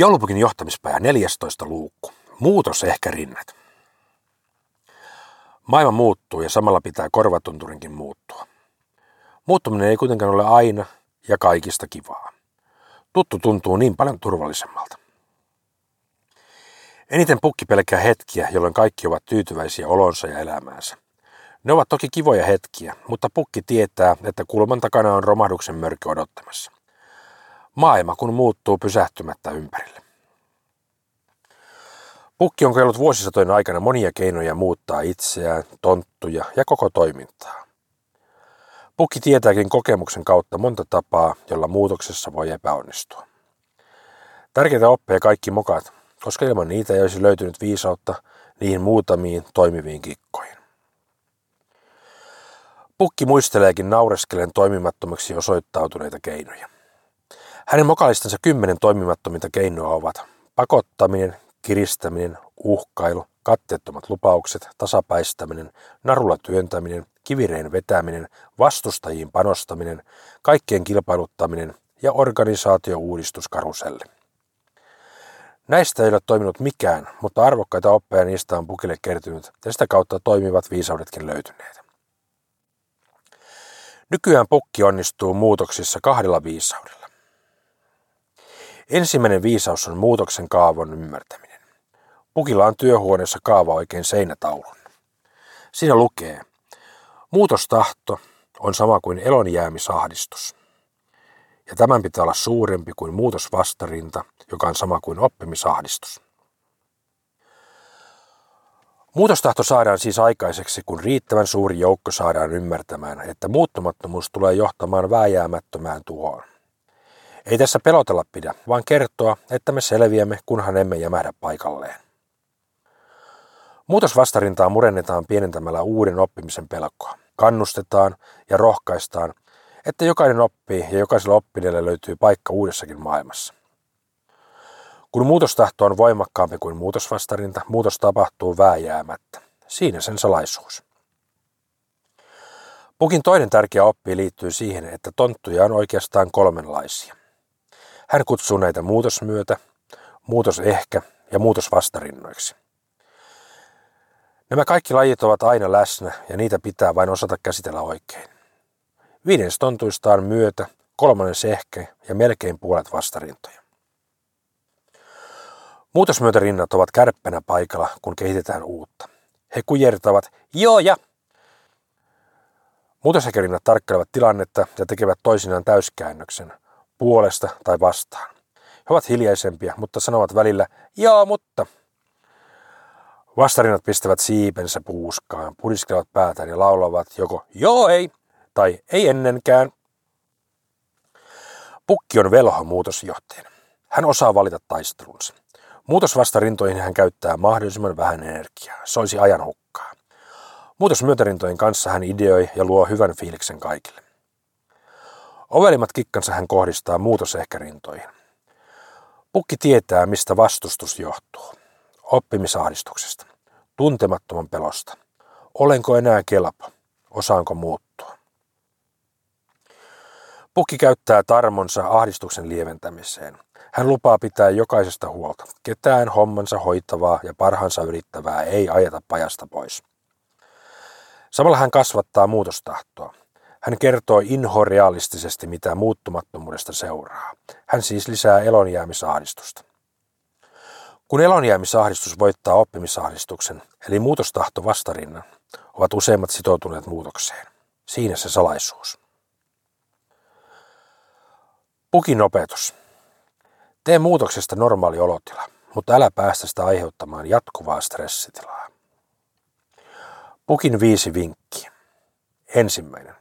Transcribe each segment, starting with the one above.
Joulupukin johtamispäivä 14 luukku. Muutos ehkä rinnat. Maailma muuttuu ja samalla pitää korvatunturinkin muuttua. Muuttuminen ei kuitenkaan ole aina ja kaikista kivaa. Tuttu tuntuu niin paljon turvallisemmalta. Eniten pukki pelkää hetkiä, jolloin kaikki ovat tyytyväisiä olonsa ja elämäänsä. Ne ovat toki kivoja hetkiä, mutta pukki tietää, että kulman takana on romahduksen mörkö odottamassa. Maailma kun muuttuu pysähtymättä ympärille. Pukki on koellut vuosisatojen aikana monia keinoja muuttaa itseään, tonttuja ja koko toimintaa. Pukki tietääkin kokemuksen kautta monta tapaa, jolla muutoksessa voi epäonnistua. Tärkeitä oppeja kaikki mokat, koska ilman niitä ei olisi löytynyt viisautta niihin muutamiin toimiviin kikkoihin. Pukki muisteleekin naureskelen toimimattomaksi osoittautuneita keinoja. Hänen mokalistansa kymmenen toimimattominta keinoa ovat pakottaminen, kiristäminen, uhkailu, katteettomat lupaukset, tasapäistäminen, narulla työntäminen, kivireen vetäminen, vastustajiin panostaminen, kaikkien kilpailuttaminen ja organisaatio-uudistuskaruselle. Näistä ei ole toiminut mikään, mutta arvokkaita oppeja niistä on pukille kertynyt ja sitä kautta toimivat viisaudetkin löytyneet. Nykyään pukki onnistuu muutoksissa kahdella viisaudella. Ensimmäinen viisaus on muutoksen kaavon ymmärtäminen. Pukilla on työhuoneessa kaava oikein seinätaulun. Siinä lukee, muutostahto on sama kuin elonjäämisahdistus. Ja tämän pitää olla suurempi kuin muutosvastarinta, joka on sama kuin oppimisahdistus. Muutostahto saadaan siis aikaiseksi, kun riittävän suuri joukko saadaan ymmärtämään, että muuttumattomuus tulee johtamaan vääjäämättömään tuhoon. Ei tässä pelotella pidä, vaan kertoa, että me selviämme, kunhan emme jämähdä paikalleen. Muutosvastarintaa murennetaan pienentämällä uuden oppimisen pelkoa. Kannustetaan ja rohkaistaan, että jokainen oppii ja jokaisella oppineelle löytyy paikka uudessakin maailmassa. Kun muutostahto on voimakkaampi kuin muutosvastarinta, muutos tapahtuu vääjäämättä. Siinä sen salaisuus. Pukin toinen tärkeä oppi liittyy siihen, että tonttuja on oikeastaan kolmenlaisia. Hän kutsuu näitä muutosmyötä, muutos ehkä ja muutosvastarinnoiksi. Nämä kaikki lajit ovat aina läsnä ja niitä pitää vain osata käsitellä oikein. Viides tontuista on myötä, kolmannen ehkä ja melkein puolet vastarintoja. Muutosmyötärinnat ovat kärppänä paikalla, kun kehitetään uutta. He kujertavat joo ja. Muutoshäkärinnat tarkkailevat tilannetta ja tekevät toisinaan täyskäännöksen – puolesta tai vastaan. He ovat hiljaisempia, mutta sanovat välillä, joo, mutta. Vastarinat pistävät siipensä puuskaan, puriskelevat päätään ja laulavat joko joo ei tai ei ennenkään. Pukki on velho muutosjohtajana. Hän osaa valita taistelunsa. Muutosvastarintoihin hän käyttää mahdollisimman vähän energiaa. Se olisi ajan hukkaa. Muutosmyötärintojen kanssa hän ideoi ja luo hyvän fiiliksen kaikille. Ovelimmat kikkansa hän kohdistaa muutosehkärintoihin. Pukki tietää, mistä vastustus johtuu. Oppimisahdistuksesta, tuntemattoman pelosta. Olenko enää kelpo? Osaanko muuttua? Pukki käyttää tarmonsa ahdistuksen lieventämiseen. Hän lupaa pitää jokaisesta huolta. Ketään hommansa hoitavaa ja parhaansa yrittävää ei ajeta pajasta pois. Samalla hän kasvattaa muutostahtoa. Hän kertoo inhorealistisesti, mitä muuttumattomuudesta seuraa. Hän siis lisää elonjäämisahdistusta. Kun elonjäämisahdistus voittaa oppimisahdistuksen, eli muutostahto vastarinnan, ovat useimmat sitoutuneet muutokseen. Siinä se salaisuus. Pukin opetus. Tee muutoksesta normaali olotila, mutta älä päästä sitä aiheuttamaan jatkuvaa stressitilaa. Pukin viisi vinkkiä. Ensimmäinen.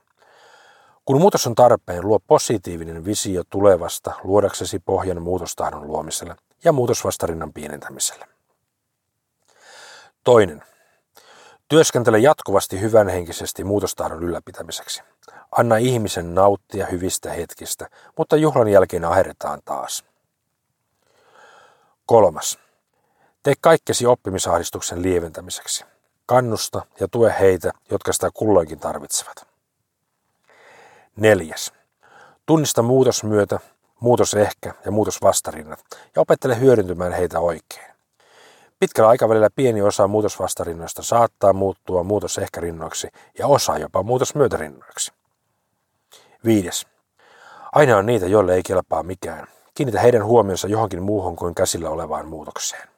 Kun muutos on tarpeen, luo positiivinen visio tulevasta luodaksesi pohjan muutostahdon luomiselle ja muutosvastarinnan pienentämiselle. Toinen. Työskentele jatkuvasti hyvänhenkisesti muutostahdon ylläpitämiseksi. Anna ihmisen nauttia hyvistä hetkistä, mutta juhlan jälkeen aherretaan taas. Kolmas. Tee kaikkesi oppimisahdistuksen lieventämiseksi. Kannusta ja tue heitä, jotka sitä kulloinkin tarvitsevat. Neljäs. Tunnista muutos myötä, muutos ehkä ja muutos vastarinnat ja opettele hyödyntämään heitä oikein. Pitkällä aikavälillä pieni osa muutosvastarinnoista saattaa muuttua muutos ehkä rinnoiksi ja osa jopa muutos myötärinnoiksi. Viides. Aina on niitä, joille ei kelpaa mikään. Kiinnitä heidän huomionsa johonkin muuhun kuin käsillä olevaan muutokseen.